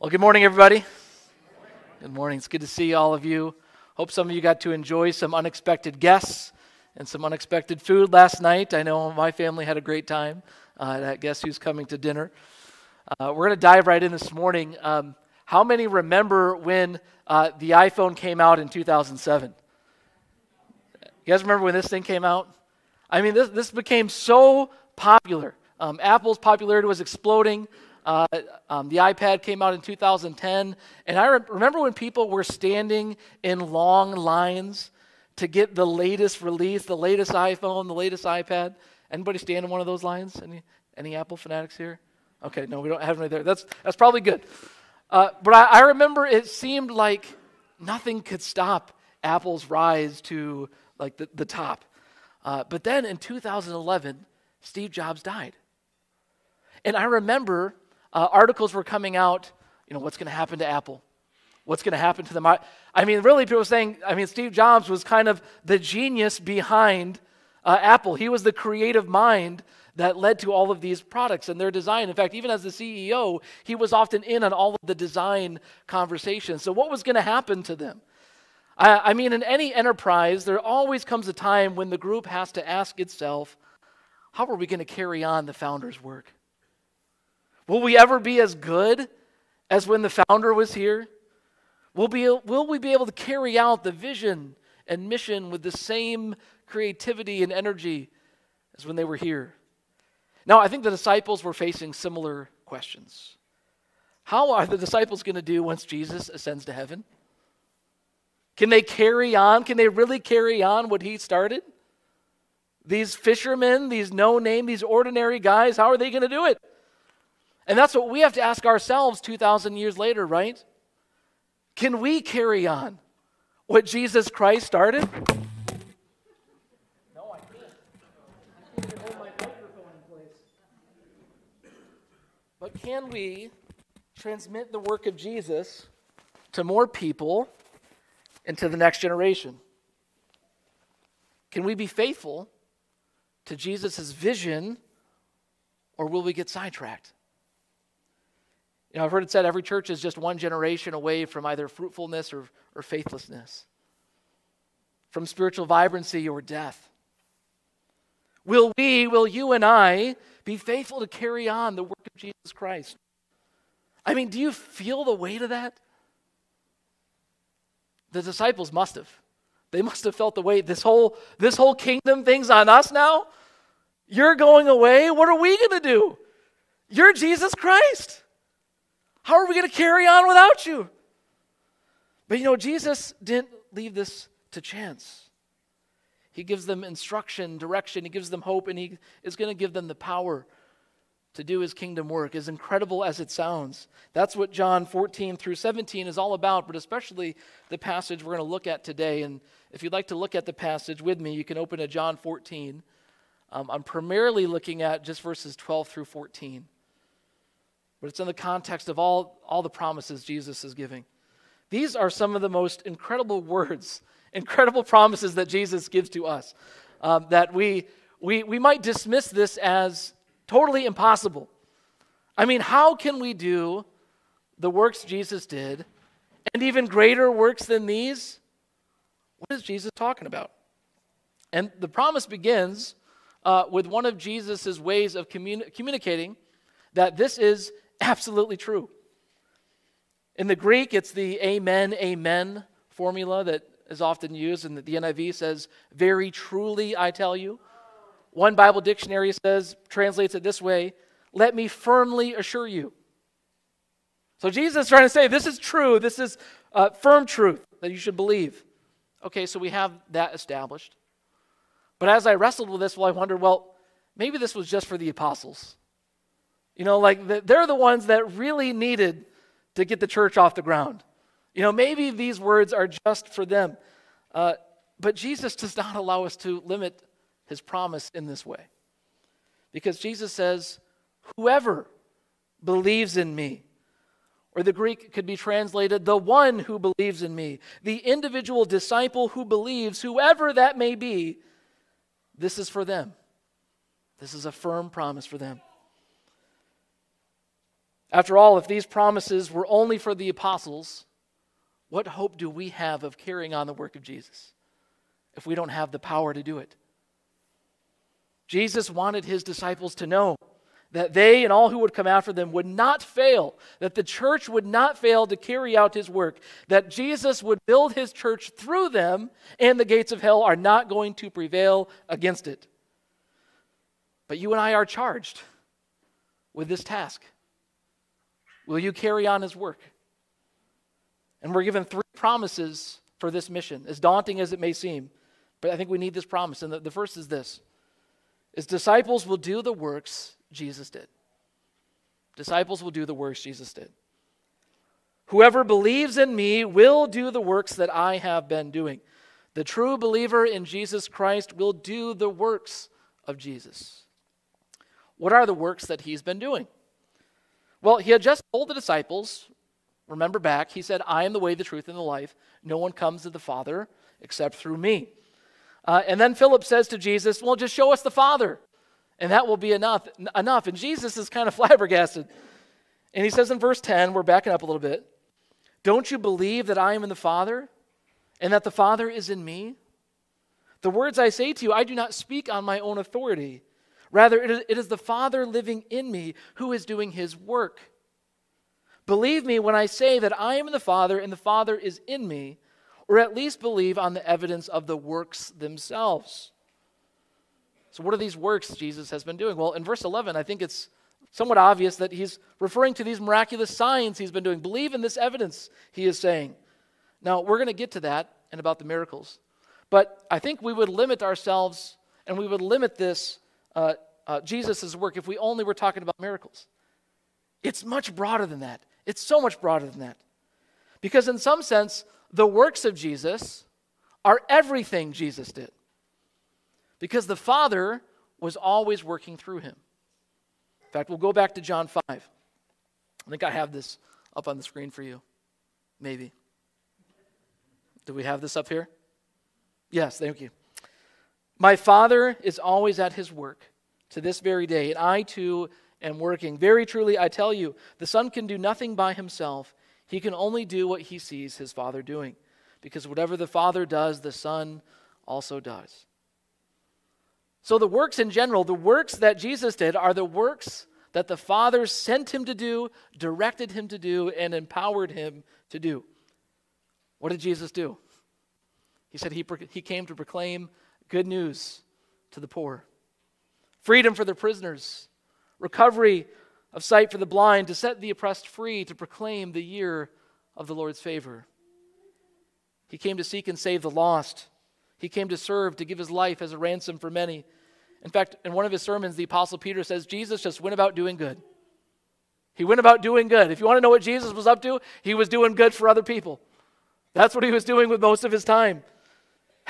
Well, good morning, everybody. Good morning. It's good to see all of you. Hope some of you got to enjoy some unexpected guests and some unexpected food last night. I know my family had a great time uh, at Guess Who's Coming to Dinner. Uh, we're going to dive right in this morning. Um, how many remember when uh, the iPhone came out in 2007? You guys remember when this thing came out? I mean, this, this became so popular. Um, Apple's popularity was exploding. Uh, um, the iPad came out in 2010, and I re- remember when people were standing in long lines to get the latest release, the latest iPhone, the latest iPad. Anybody stand in one of those lines? Any any Apple fanatics here? Okay, no, we don't have any there. That's that's probably good. Uh, but I, I remember it seemed like nothing could stop Apple's rise to like the, the top. Uh, but then in 2011, Steve Jobs died. And I remember uh, articles were coming out, you know, what's going to happen to Apple? What's going to happen to them? I, I mean, really, people were saying, I mean, Steve Jobs was kind of the genius behind uh, Apple. He was the creative mind that led to all of these products and their design. In fact, even as the CEO, he was often in on all of the design conversations. So, what was going to happen to them? I, I mean, in any enterprise, there always comes a time when the group has to ask itself, how are we going to carry on the founder's work? Will we ever be as good as when the founder was here? Will, be, will we be able to carry out the vision and mission with the same creativity and energy as when they were here? Now, I think the disciples were facing similar questions. How are the disciples going to do once Jesus ascends to heaven? Can they carry on? Can they really carry on what he started? These fishermen, these no name, these ordinary guys, how are they going to do it? And that's what we have to ask ourselves 2,000 years later, right? Can we carry on what Jesus Christ started? No, I can't. I can't hold my microphone in place. But can we transmit the work of Jesus to more people and to the next generation? Can we be faithful to Jesus' vision, or will we get sidetracked? You know, I've heard it said every church is just one generation away from either fruitfulness or, or faithlessness, from spiritual vibrancy or death. Will we, will you and I, be faithful to carry on the work of Jesus Christ? I mean, do you feel the weight of that? The disciples must have. They must have felt the weight. This whole, this whole kingdom thing's on us now. You're going away. What are we going to do? You're Jesus Christ. How are we going to carry on without you? But you know, Jesus didn't leave this to chance. He gives them instruction, direction, he gives them hope, and he is going to give them the power to do his kingdom work, as incredible as it sounds. That's what John 14 through 17 is all about, but especially the passage we're going to look at today. And if you'd like to look at the passage with me, you can open to John 14. Um, I'm primarily looking at just verses 12 through 14 but it's in the context of all, all the promises Jesus is giving. These are some of the most incredible words, incredible promises that Jesus gives to us. Um, that we, we, we might dismiss this as totally impossible. I mean, how can we do the works Jesus did and even greater works than these? What is Jesus talking about? And the promise begins uh, with one of Jesus' ways of communi- communicating that this is absolutely true. In the Greek, it's the amen, amen formula that is often used, and the NIV says, Very truly, I tell you. One Bible dictionary says, translates it this way Let me firmly assure you. So Jesus is trying to say, This is true. This is uh, firm truth that you should believe. Okay, so we have that established. But as I wrestled with this, well, I wondered, well, maybe this was just for the apostles. You know, like they're the ones that really needed to get the church off the ground. You know, maybe these words are just for them. Uh, but Jesus does not allow us to limit his promise in this way. Because Jesus says, Whoever believes in me, or the Greek could be translated, the one who believes in me, the individual disciple who believes, whoever that may be, this is for them. This is a firm promise for them. After all, if these promises were only for the apostles, what hope do we have of carrying on the work of Jesus if we don't have the power to do it? Jesus wanted his disciples to know that they and all who would come after them would not fail, that the church would not fail to carry out his work, that Jesus would build his church through them, and the gates of hell are not going to prevail against it. But you and I are charged with this task. Will you carry on his work? And we're given three promises for this mission, as daunting as it may seem. But I think we need this promise. And the, the first is this is disciples will do the works Jesus did. Disciples will do the works Jesus did. Whoever believes in me will do the works that I have been doing. The true believer in Jesus Christ will do the works of Jesus. What are the works that he's been doing? Well, he had just told the disciples, remember back, he said, I am the way, the truth, and the life. No one comes to the Father except through me. Uh, and then Philip says to Jesus, Well, just show us the Father, and that will be enough. enough. And Jesus is kind of flabbergasted. And he says in verse 10, we're backing up a little bit, Don't you believe that I am in the Father, and that the Father is in me? The words I say to you, I do not speak on my own authority. Rather, it is, the Father living in me who is doing his work. Believe me when I say that I am in the Father and the Father is in me, or at least believe on the evidence of the works themselves. So, what are these works Jesus has been doing? Well, in verse 11, I think it's somewhat obvious that he's referring to these miraculous signs he's been doing. Believe in this evidence, he is saying. Now, we're going to get to that and about the miracles. But I think we would limit ourselves and we would limit this uh, uh, Jesus' work if we only were talking about miracles. It's much broader than that. It's so much broader than that. Because, in some sense, the works of Jesus are everything Jesus did. Because the Father was always working through him. In fact, we'll go back to John 5. I think I have this up on the screen for you. Maybe. Do we have this up here? Yes, thank you. My Father is always at his work to this very day, and I too am working. Very truly, I tell you, the Son can do nothing by himself. He can only do what he sees his Father doing, because whatever the Father does, the Son also does. So, the works in general, the works that Jesus did, are the works that the Father sent him to do, directed him to do, and empowered him to do. What did Jesus do? He said he, he came to proclaim good news to the poor, freedom for the prisoners, recovery of sight for the blind, to set the oppressed free, to proclaim the year of the Lord's favor. He came to seek and save the lost. He came to serve, to give his life as a ransom for many. In fact, in one of his sermons, the Apostle Peter says Jesus just went about doing good. He went about doing good. If you want to know what Jesus was up to, he was doing good for other people. That's what he was doing with most of his time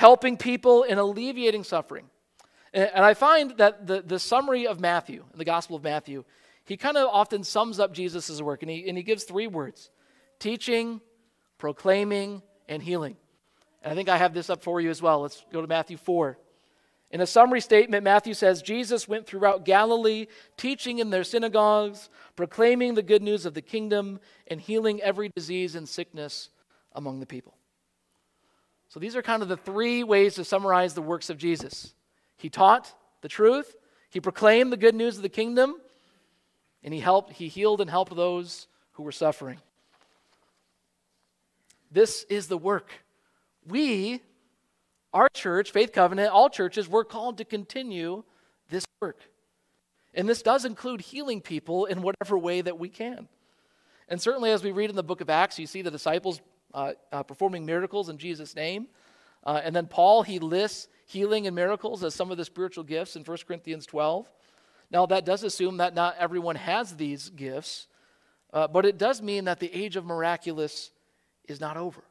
helping people and alleviating suffering. And I find that the, the summary of Matthew, the Gospel of Matthew, he kind of often sums up Jesus' work, and he, and he gives three words teaching, proclaiming, and healing. And I think I have this up for you as well. Let's go to Matthew 4. In a summary statement, Matthew says Jesus went throughout Galilee, teaching in their synagogues, proclaiming the good news of the kingdom, and healing every disease and sickness among the people. So these are kind of the three ways to summarize the works of Jesus. He taught the truth, he proclaimed the good news of the kingdom, and he helped he healed and helped those who were suffering. This is the work. We our church, Faith Covenant, all churches, we're called to continue this work. And this does include healing people in whatever way that we can. And certainly, as we read in the book of Acts, you see the disciples uh, uh, performing miracles in Jesus' name. Uh, and then Paul, he lists healing and miracles as some of the spiritual gifts in 1 Corinthians 12. Now, that does assume that not everyone has these gifts, uh, but it does mean that the age of miraculous is not over.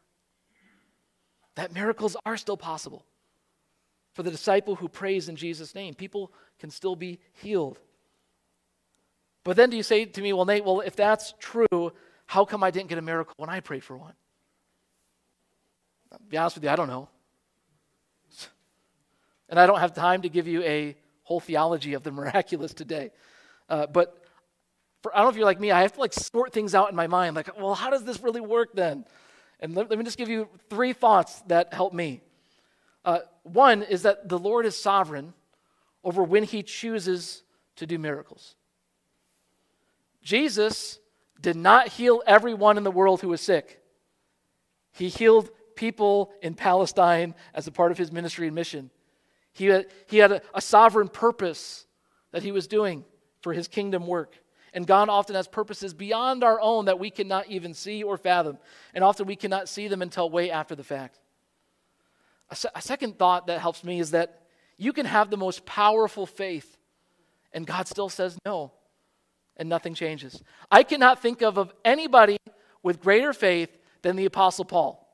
That miracles are still possible. For the disciple who prays in Jesus' name, people can still be healed. But then do you say to me, well, Nate, well, if that's true, how come I didn't get a miracle when I prayed for one? Be honest with you, I don't know. And I don't have time to give you a whole theology of the miraculous today. Uh, but For, I don't know if you're like me, I have to like sort things out in my mind. Like, well, how does this really work then? And let, let me just give you three thoughts that help me. Uh, one is that the Lord is sovereign over when he chooses to do miracles. Jesus did not heal everyone in the world who was sick. He healed people in Palestine as a part of his ministry and mission. He had, he had a, a sovereign purpose that he was doing for his kingdom work. And God often has purposes beyond our own that we cannot even see or fathom. And often we cannot see them until way after the fact. A, se- a second thought that helps me is that you can have the most powerful faith, and God still says no, and nothing changes. I cannot think of, of anybody with greater faith than the Apostle Paul.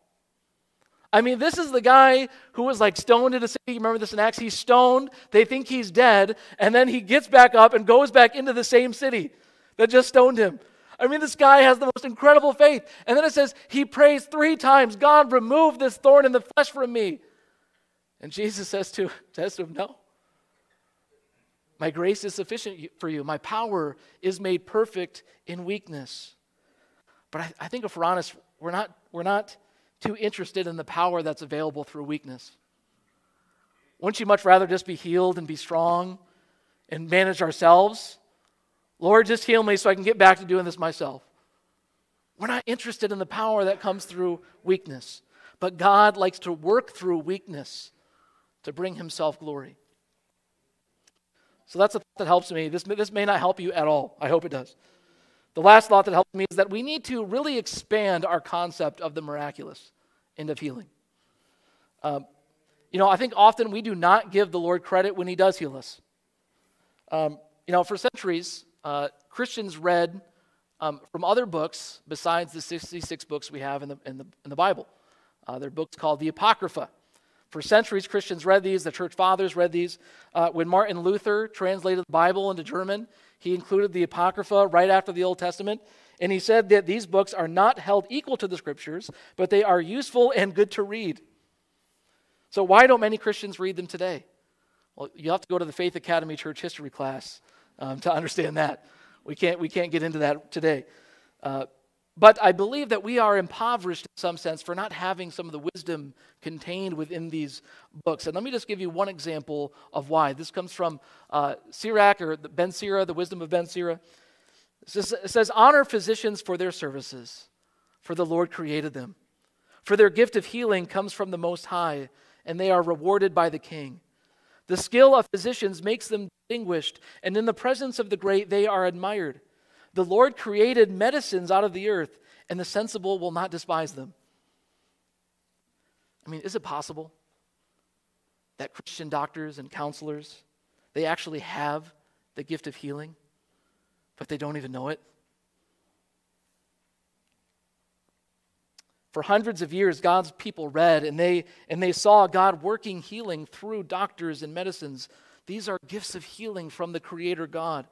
I mean, this is the guy who was like stoned in a city. You Remember this in Acts? He's stoned. They think he's dead. And then he gets back up and goes back into the same city that just stoned him. I mean, this guy has the most incredible faith. And then it says he prays three times God, remove this thorn in the flesh from me. And Jesus says to, says to him, No. My grace is sufficient for you. My power is made perfect in weakness. But I, I think if we're honest, we're not, we're not too interested in the power that's available through weakness. Wouldn't you much rather just be healed and be strong and manage ourselves? Lord, just heal me so I can get back to doing this myself. We're not interested in the power that comes through weakness, but God likes to work through weakness to bring himself glory. So that's a thought that helps me. This, this may not help you at all. I hope it does. The last thought that helps me is that we need to really expand our concept of the miraculous and of healing. Um, you know, I think often we do not give the Lord credit when He does heal us. Um, you know, for centuries, uh, Christians read um, from other books besides the 66 books we have in the, in the, in the Bible. Uh, they're books called the Apocrypha. For centuries, Christians read these, the church fathers read these. Uh, when Martin Luther translated the Bible into German, he included the Apocrypha right after the Old Testament. And he said that these books are not held equal to the scriptures, but they are useful and good to read. So, why don't many Christians read them today? Well, you have to go to the Faith Academy church history class um, to understand that. We can't, we can't get into that today. Uh, but I believe that we are impoverished in some sense for not having some of the wisdom contained within these books. And let me just give you one example of why. This comes from uh, Sirach or Ben Sira, the wisdom of Ben Sira. It says, it says, Honor physicians for their services, for the Lord created them. For their gift of healing comes from the Most High, and they are rewarded by the King. The skill of physicians makes them distinguished, and in the presence of the great, they are admired. The Lord created medicines out of the earth, and the sensible will not despise them. I mean, is it possible that Christian doctors and counselors, they actually have the gift of healing, but they don't even know it? For hundreds of years, God's people read and they, and they saw God working healing through doctors and medicines. These are gifts of healing from the Creator God.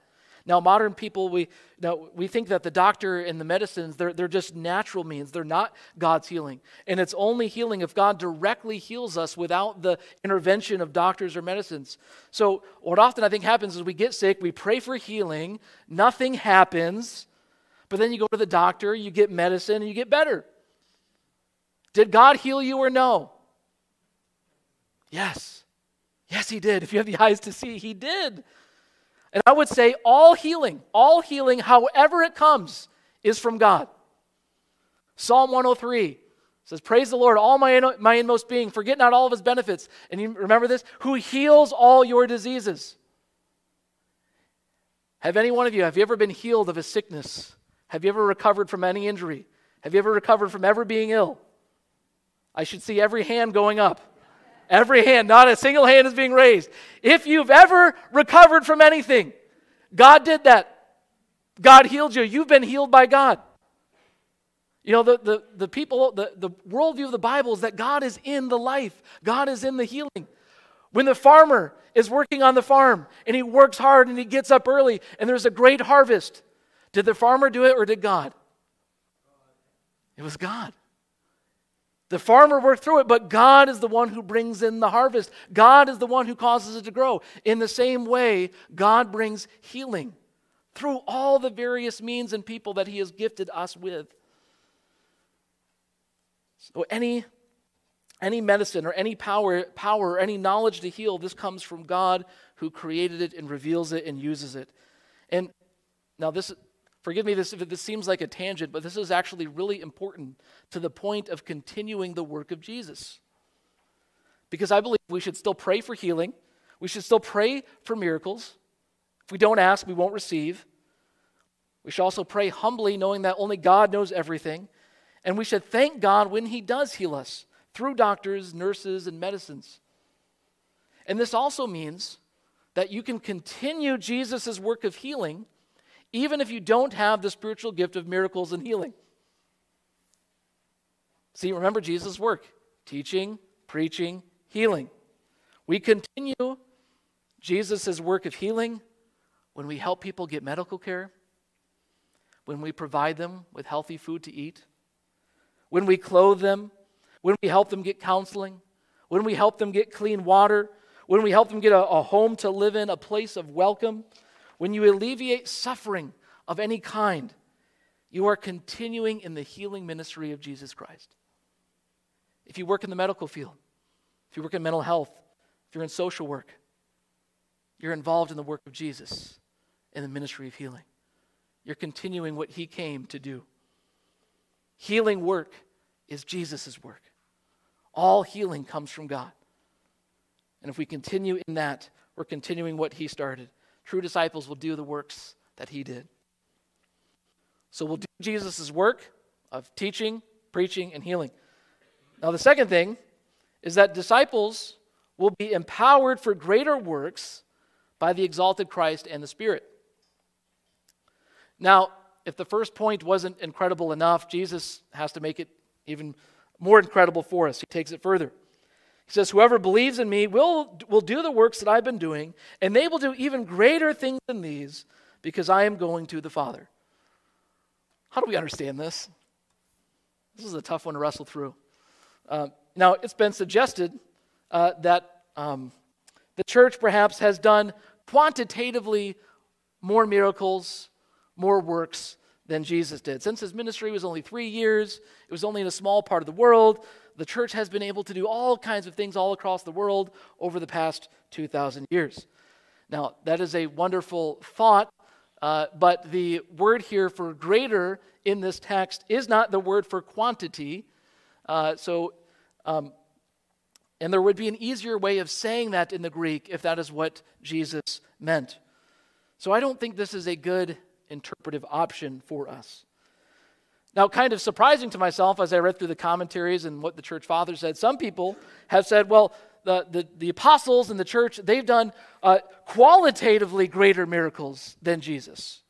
Now, modern people, we, now, we think that the doctor and the medicines, they're, they're just natural means. They're not God's healing. And it's only healing if God directly heals us without the intervention of doctors or medicines. So, what often I think happens is we get sick, we pray for healing, nothing happens, but then you go to the doctor, you get medicine, and you get better. Did God heal you or no? Yes. Yes, He did. If you have the eyes to see, He did. And I would say all healing, all healing, however it comes, is from God. Psalm 103 says, Praise the Lord, all my, in- my inmost being, forget not all of his benefits. And you remember this? Who heals all your diseases. Have any one of you, have you ever been healed of a sickness? Have you ever recovered from any injury? Have you ever recovered from ever being ill? I should see every hand going up. Every hand, not a single hand is being raised. If you've ever recovered from anything, God did that. God healed you. You've been healed by God. You know, the, the, the people, the, the worldview of the Bible is that God is in the life, God is in the healing. When the farmer is working on the farm and he works hard and he gets up early and there's a great harvest, did the farmer do it or did God? It was God. The farmer worked through it, but God is the one who brings in the harvest. God is the one who causes it to grow. In the same way, God brings healing through all the various means and people that He has gifted us with. So, any, any medicine or any power, power or any knowledge to heal, this comes from God who created it and reveals it and uses it. And now, this, forgive me this, if this seems like a tangent, but this is actually really important to the point of continuing the work of Jesus. Because I believe we should still pray for healing, we should still pray for miracles. If we don't ask, we won't receive. We should also pray humbly, knowing that only God knows everything. And we should thank God when He does heal us through doctors, nurses, and medicines. And this also means that you can continue Jesus' work of healing even if you don't have the spiritual gift of miracles and healing. See, remember Jesus' work teaching, preaching, healing. We continue Jesus' work of healing when we help people get medical care, when we provide them with healthy food to eat, when we clothe them, when we help them get counseling, when we help them get clean water, when we help them get a, a home to live in, a place of welcome, when you alleviate suffering of any kind, you are continuing in the healing ministry of Jesus Christ. If you work in the medical field, if you work in mental health, if you're in social work, you're involved in the work of Jesus in the ministry of healing. You're continuing what he came to do. Healing work is Jesus' work. All healing comes from God. And if we continue in that, we're continuing what he started. True disciples will do the works that he did. So we'll do Jesus' work of teaching, preaching, and healing. Now, the second thing is that disciples will be empowered for greater works by the exalted Christ and the Spirit. Now, if the first point wasn't incredible enough, Jesus has to make it even more incredible for us. He takes it further. He says, Whoever believes in me will, will do the works that I've been doing, and they will do even greater things than these because I am going to the Father. How do we understand this? This is a tough one to wrestle through. Uh, now, it's been suggested uh, that um, the church perhaps has done quantitatively more miracles, more works than Jesus did. Since his ministry was only three years, it was only in a small part of the world the church has been able to do all kinds of things all across the world over the past 2,000 years. Now, that is a wonderful thought, uh, but the word here for greater in this text is not the word for quantity. Uh, so, um, and there would be an easier way of saying that in the Greek if that is what Jesus meant. So, I don't think this is a good interpretive option for us. Now, kind of surprising to myself as I read through the commentaries and what the church fathers said, some people have said, well, the, the, the apostles and the church, they've done uh, qualitatively greater miracles than Jesus.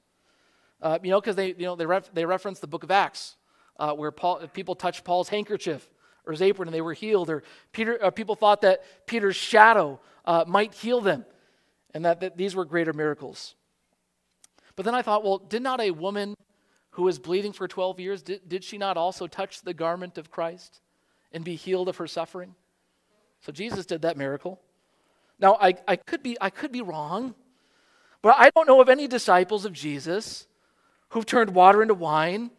Uh, you know, because they, you know, they, ref, they reference the book of Acts, uh, where Paul, people touched Paul's handkerchief or his apron and they were healed, or Peter, uh, people thought that Peter's shadow uh, might heal them, and that, that these were greater miracles. But then I thought, well, did not a woman who was bleeding for 12 years, did, did she not also touch the garment of Christ and be healed of her suffering? So Jesus did that miracle. Now, I, I, could be, I could be wrong, but I don't know of any disciples of Jesus who've turned water into wine,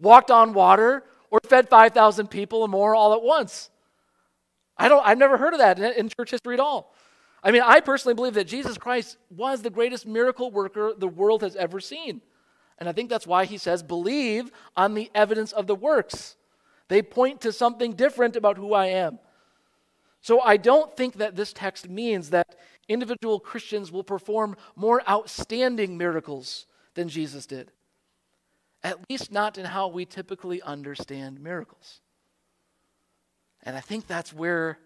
walked on water, or fed 5,000 people or more all at once. I don't, I've never heard of that in, in church history at all. I mean, I personally believe that Jesus Christ was the greatest miracle worker the world has ever seen. And I think that's why he says, believe on the evidence of the works. They point to something different about who I am. So I don't think that this text means that individual Christians will perform more outstanding miracles than Jesus did. At least not in how we typically understand miracles. And I think that's where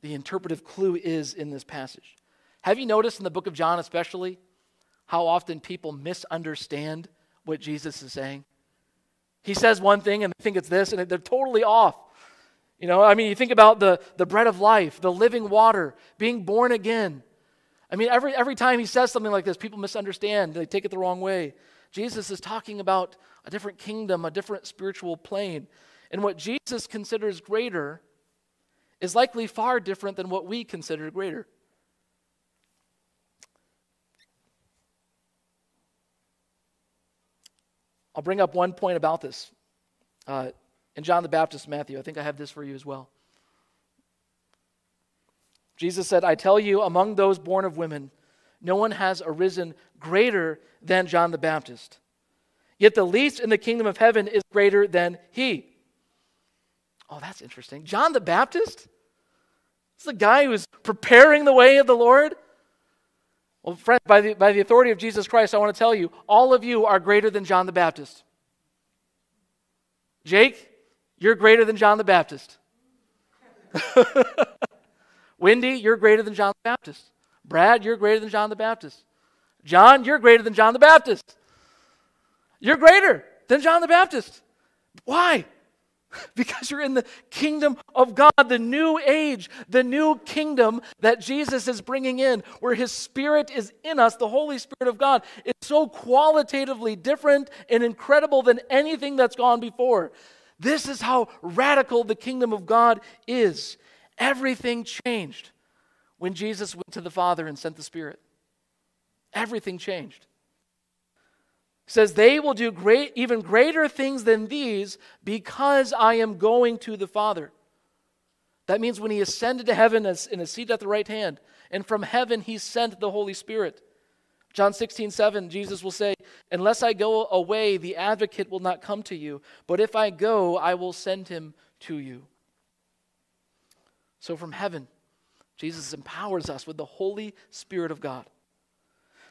the interpretive clue is in this passage. Have you noticed in the book of John, especially, how often people misunderstand what Jesus is saying. He says one thing and they think it's this, and they're totally off. You know, I mean, you think about the, the bread of life, the living water, being born again. I mean, every, every time he says something like this, people misunderstand, they take it the wrong way. Jesus is talking about a different kingdom, a different spiritual plane. And what Jesus considers greater is likely far different than what we consider greater. I'll bring up one point about this. Uh, in John the Baptist, Matthew, I think I have this for you as well. Jesus said, I tell you, among those born of women, no one has arisen greater than John the Baptist. Yet the least in the kingdom of heaven is greater than he. Oh, that's interesting. John the Baptist? It's the guy who's preparing the way of the Lord. Well, friends, by the, by the authority of Jesus Christ, I want to tell you, all of you are greater than John the Baptist. Jake, you're greater than John the Baptist. Wendy, you're greater than John the Baptist. Brad, you're greater than John the Baptist. John, you're greater than John the Baptist. You're greater than John the Baptist. Why? Because you're in the kingdom of God, the new age, the new kingdom that Jesus is bringing in, where his spirit is in us, the Holy Spirit of God. It's so qualitatively different and incredible than anything that's gone before. This is how radical the kingdom of God is. Everything changed when Jesus went to the Father and sent the Spirit. Everything changed. Says, They will do great, even greater things than these because I am going to the Father. That means when he ascended to heaven as in a seat at the right hand, and from heaven he sent the Holy Spirit. John 16, 7, Jesus will say, Unless I go away, the advocate will not come to you, but if I go, I will send him to you. So from heaven, Jesus empowers us with the Holy Spirit of God.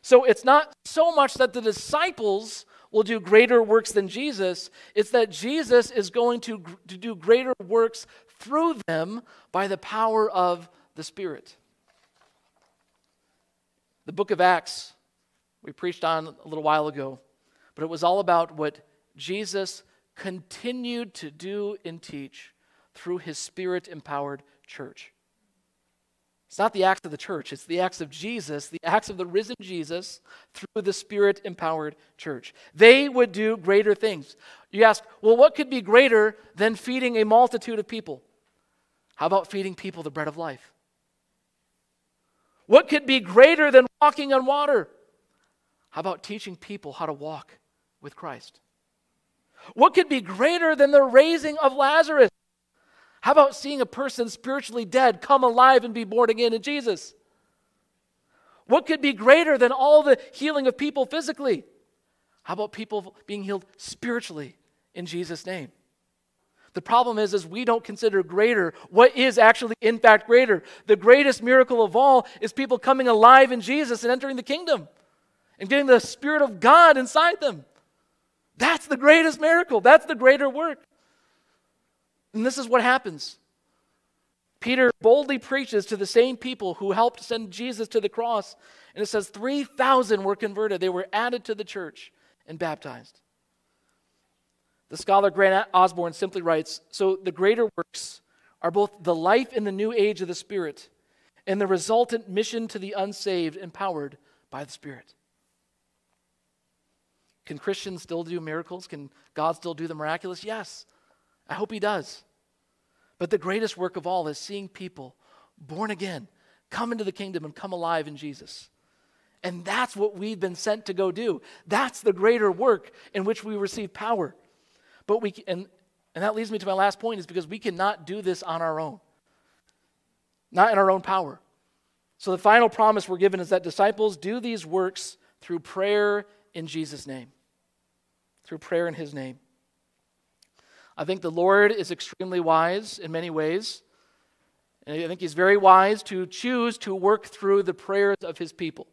So it's not so much that the disciples will do greater works than Jesus, it's that Jesus is going to, to do greater works through them by the power of the Spirit. The book of Acts, we preached on a little while ago, but it was all about what Jesus continued to do and teach through his spirit empowered church. It's not the acts of the church, it's the acts of Jesus, the acts of the risen Jesus through the spirit empowered church. They would do greater things. You ask, well, what could be greater than feeding a multitude of people? How about feeding people the bread of life? What could be greater than walking on water? How about teaching people how to walk with Christ? What could be greater than the raising of Lazarus? How about seeing a person spiritually dead come alive and be born again in Jesus? What could be greater than all the healing of people physically? How about people being healed spiritually in Jesus' name? The problem is, is we don't consider greater what is actually in fact greater. The greatest miracle of all is people coming alive in Jesus and entering the kingdom and getting the Spirit of God inside them. That's the greatest miracle. That's the greater work. And this is what happens. Peter boldly preaches to the same people who helped send Jesus to the cross. And it says 3,000 were converted. They were added to the church and baptized. The scholar Grant Osborne simply writes So the greater works are both the life in the new age of the Spirit and the resultant mission to the unsaved empowered by the Spirit. Can Christians still do miracles? Can God still do the miraculous? Yes. I hope he does. But the greatest work of all is seeing people born again come into the kingdom and come alive in Jesus. And that's what we've been sent to go do. That's the greater work in which we receive power. But we and and that leads me to my last point is because we cannot do this on our own. Not in our own power. So the final promise we're given is that disciples do these works through prayer in Jesus name. Through prayer in his name. I think the Lord is extremely wise in many ways. And I think He's very wise to choose to work through the prayers of His people.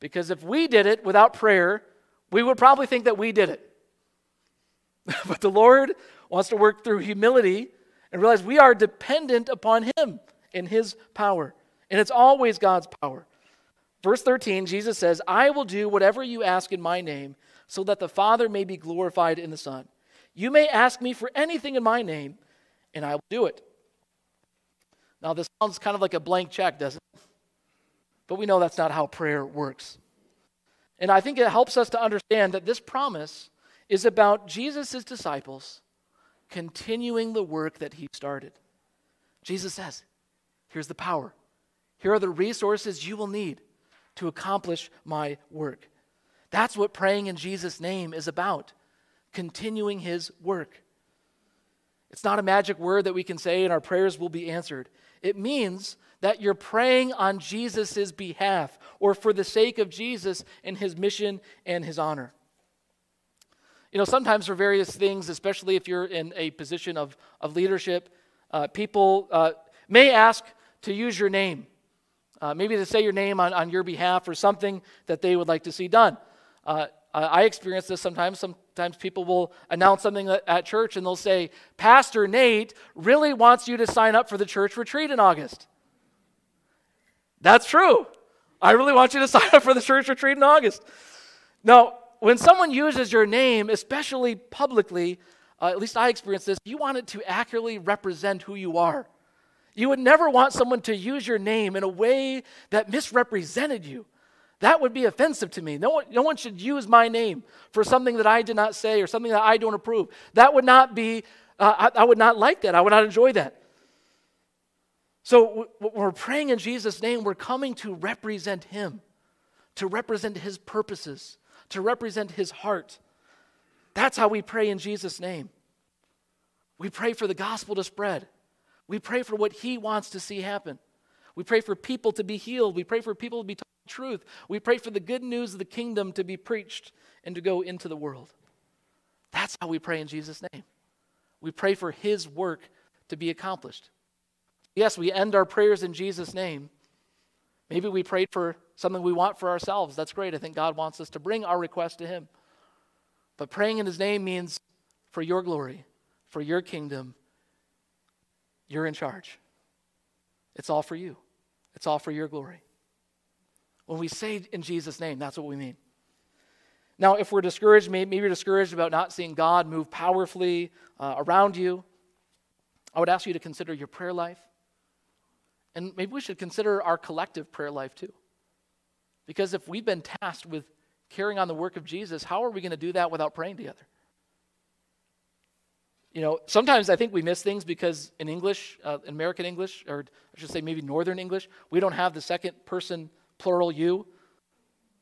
Because if we did it without prayer, we would probably think that we did it. but the Lord wants to work through humility and realize we are dependent upon Him in His power. And it's always God's power. Verse 13, Jesus says, I will do whatever you ask in my name, so that the Father may be glorified in the Son. You may ask me for anything in my name, and I will do it. Now, this sounds kind of like a blank check, doesn't it? But we know that's not how prayer works. And I think it helps us to understand that this promise is about Jesus' disciples continuing the work that he started. Jesus says, Here's the power. Here are the resources you will need to accomplish my work. That's what praying in Jesus' name is about. Continuing his work. It's not a magic word that we can say and our prayers will be answered. It means that you're praying on Jesus' behalf or for the sake of Jesus and his mission and his honor. You know, sometimes for various things, especially if you're in a position of, of leadership, uh, people uh, may ask to use your name. Uh, maybe to say your name on, on your behalf or something that they would like to see done. Uh, I experience this sometimes. Sometimes people will announce something at church and they'll say, Pastor Nate really wants you to sign up for the church retreat in August. That's true. I really want you to sign up for the church retreat in August. Now, when someone uses your name, especially publicly, uh, at least I experience this, you want it to accurately represent who you are. You would never want someone to use your name in a way that misrepresented you. That would be offensive to me. No one, no one should use my name for something that I did not say or something that I don't approve. That would not be, uh, I, I would not like that. I would not enjoy that. So we're praying in Jesus' name, we're coming to represent Him, to represent His purposes, to represent His heart. That's how we pray in Jesus' name. We pray for the gospel to spread. We pray for what He wants to see happen. We pray for people to be healed. We pray for people to be taught the truth. We pray for the good news of the kingdom to be preached and to go into the world. That's how we pray in Jesus' name. We pray for His work to be accomplished. Yes, we end our prayers in Jesus' name. Maybe we prayed for something we want for ourselves. That's great. I think God wants us to bring our request to Him. But praying in His name means for your glory, for your kingdom. You're in charge. It's all for you, it's all for your glory. When we say in Jesus' name, that's what we mean. Now, if we're discouraged, maybe you're discouraged about not seeing God move powerfully uh, around you, I would ask you to consider your prayer life. And maybe we should consider our collective prayer life too. Because if we've been tasked with carrying on the work of Jesus, how are we going to do that without praying together? You know, sometimes I think we miss things because in English, uh, American English, or I should say maybe Northern English, we don't have the second person plural you.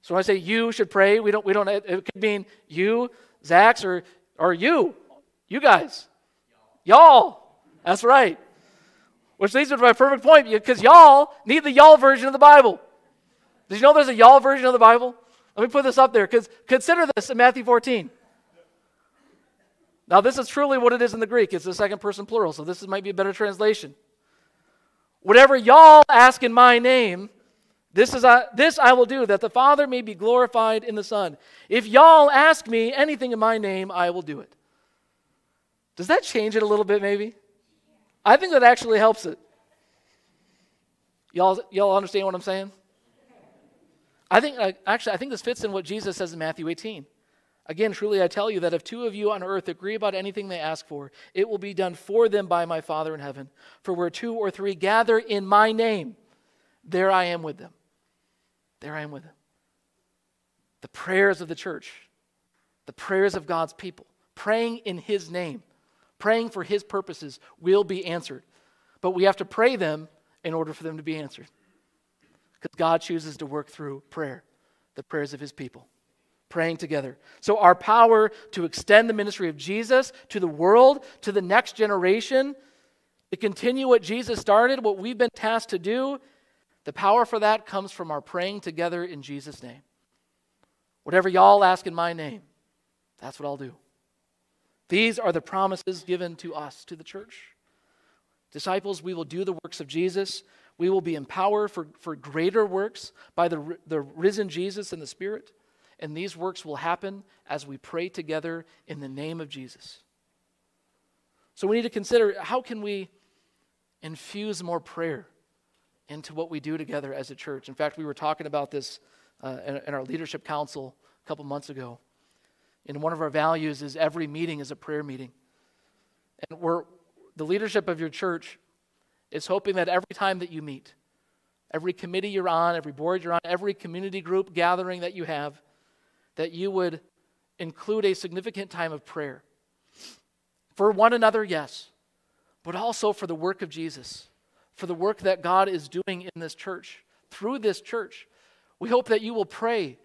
So when I say you should pray, we don't, we don't, it could mean you, Zax, or, or you, you guys. Y'all. That's right. Which leads me to my perfect point because y'all need the y'all version of the Bible. Did you know there's a y'all version of the Bible? Let me put this up there because consider this in Matthew 14. Now, this is truly what it is in the Greek. It's the second person plural, so this might be a better translation. Whatever y'all ask in my name, this, is a, this I will do, that the Father may be glorified in the Son. If y'all ask me anything in my name, I will do it. Does that change it a little bit, maybe? I think that actually helps it. Y'all, y'all understand what I'm saying? I think, actually, I think this fits in what Jesus says in Matthew 18. Again, truly I tell you that if two of you on earth agree about anything they ask for, it will be done for them by my Father in heaven. For where two or three gather in my name, there I am with them. There I am with them. The prayers of the church, the prayers of God's people, praying in his name, praying for his purposes will be answered. But we have to pray them in order for them to be answered. Because God chooses to work through prayer, the prayers of his people, praying together. So, our power to extend the ministry of Jesus to the world, to the next generation, to continue what Jesus started, what we've been tasked to do, the power for that comes from our praying together in Jesus' name. Whatever y'all ask in my name, that's what I'll do. These are the promises given to us, to the church. Disciples, we will do the works of Jesus. We will be empowered for, for greater works by the, the risen Jesus and the Spirit. And these works will happen as we pray together in the name of Jesus. So we need to consider how can we infuse more prayer into what we do together as a church. In fact, we were talking about this uh, in, in, our leadership council a couple months ago. And one of our values is every meeting is a prayer meeting. And we're, the leadership of your church is hoping that every time that you meet, every committee you're on, every board you're on, every community group gathering that you have, that you would include a significant time of prayer. For one another, yes, but also for the work of Jesus for the work that God is doing in this church, through this church. We hope that you will pray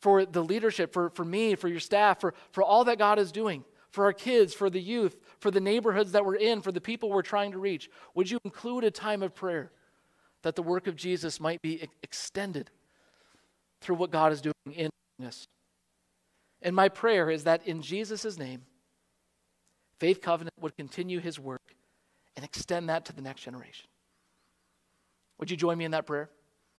for the leadership, for, for me, for your staff, for, for all that God is doing, for our kids, for the youth, for the neighborhoods that we're in, for the people we're trying to reach? Would you include a time of prayer that the work of Jesus might be extended through what God is doing in us? And my prayer is that in Jesus' name, Faith Covenant would continue his work and extend that to the next generation. Would you join me in that prayer?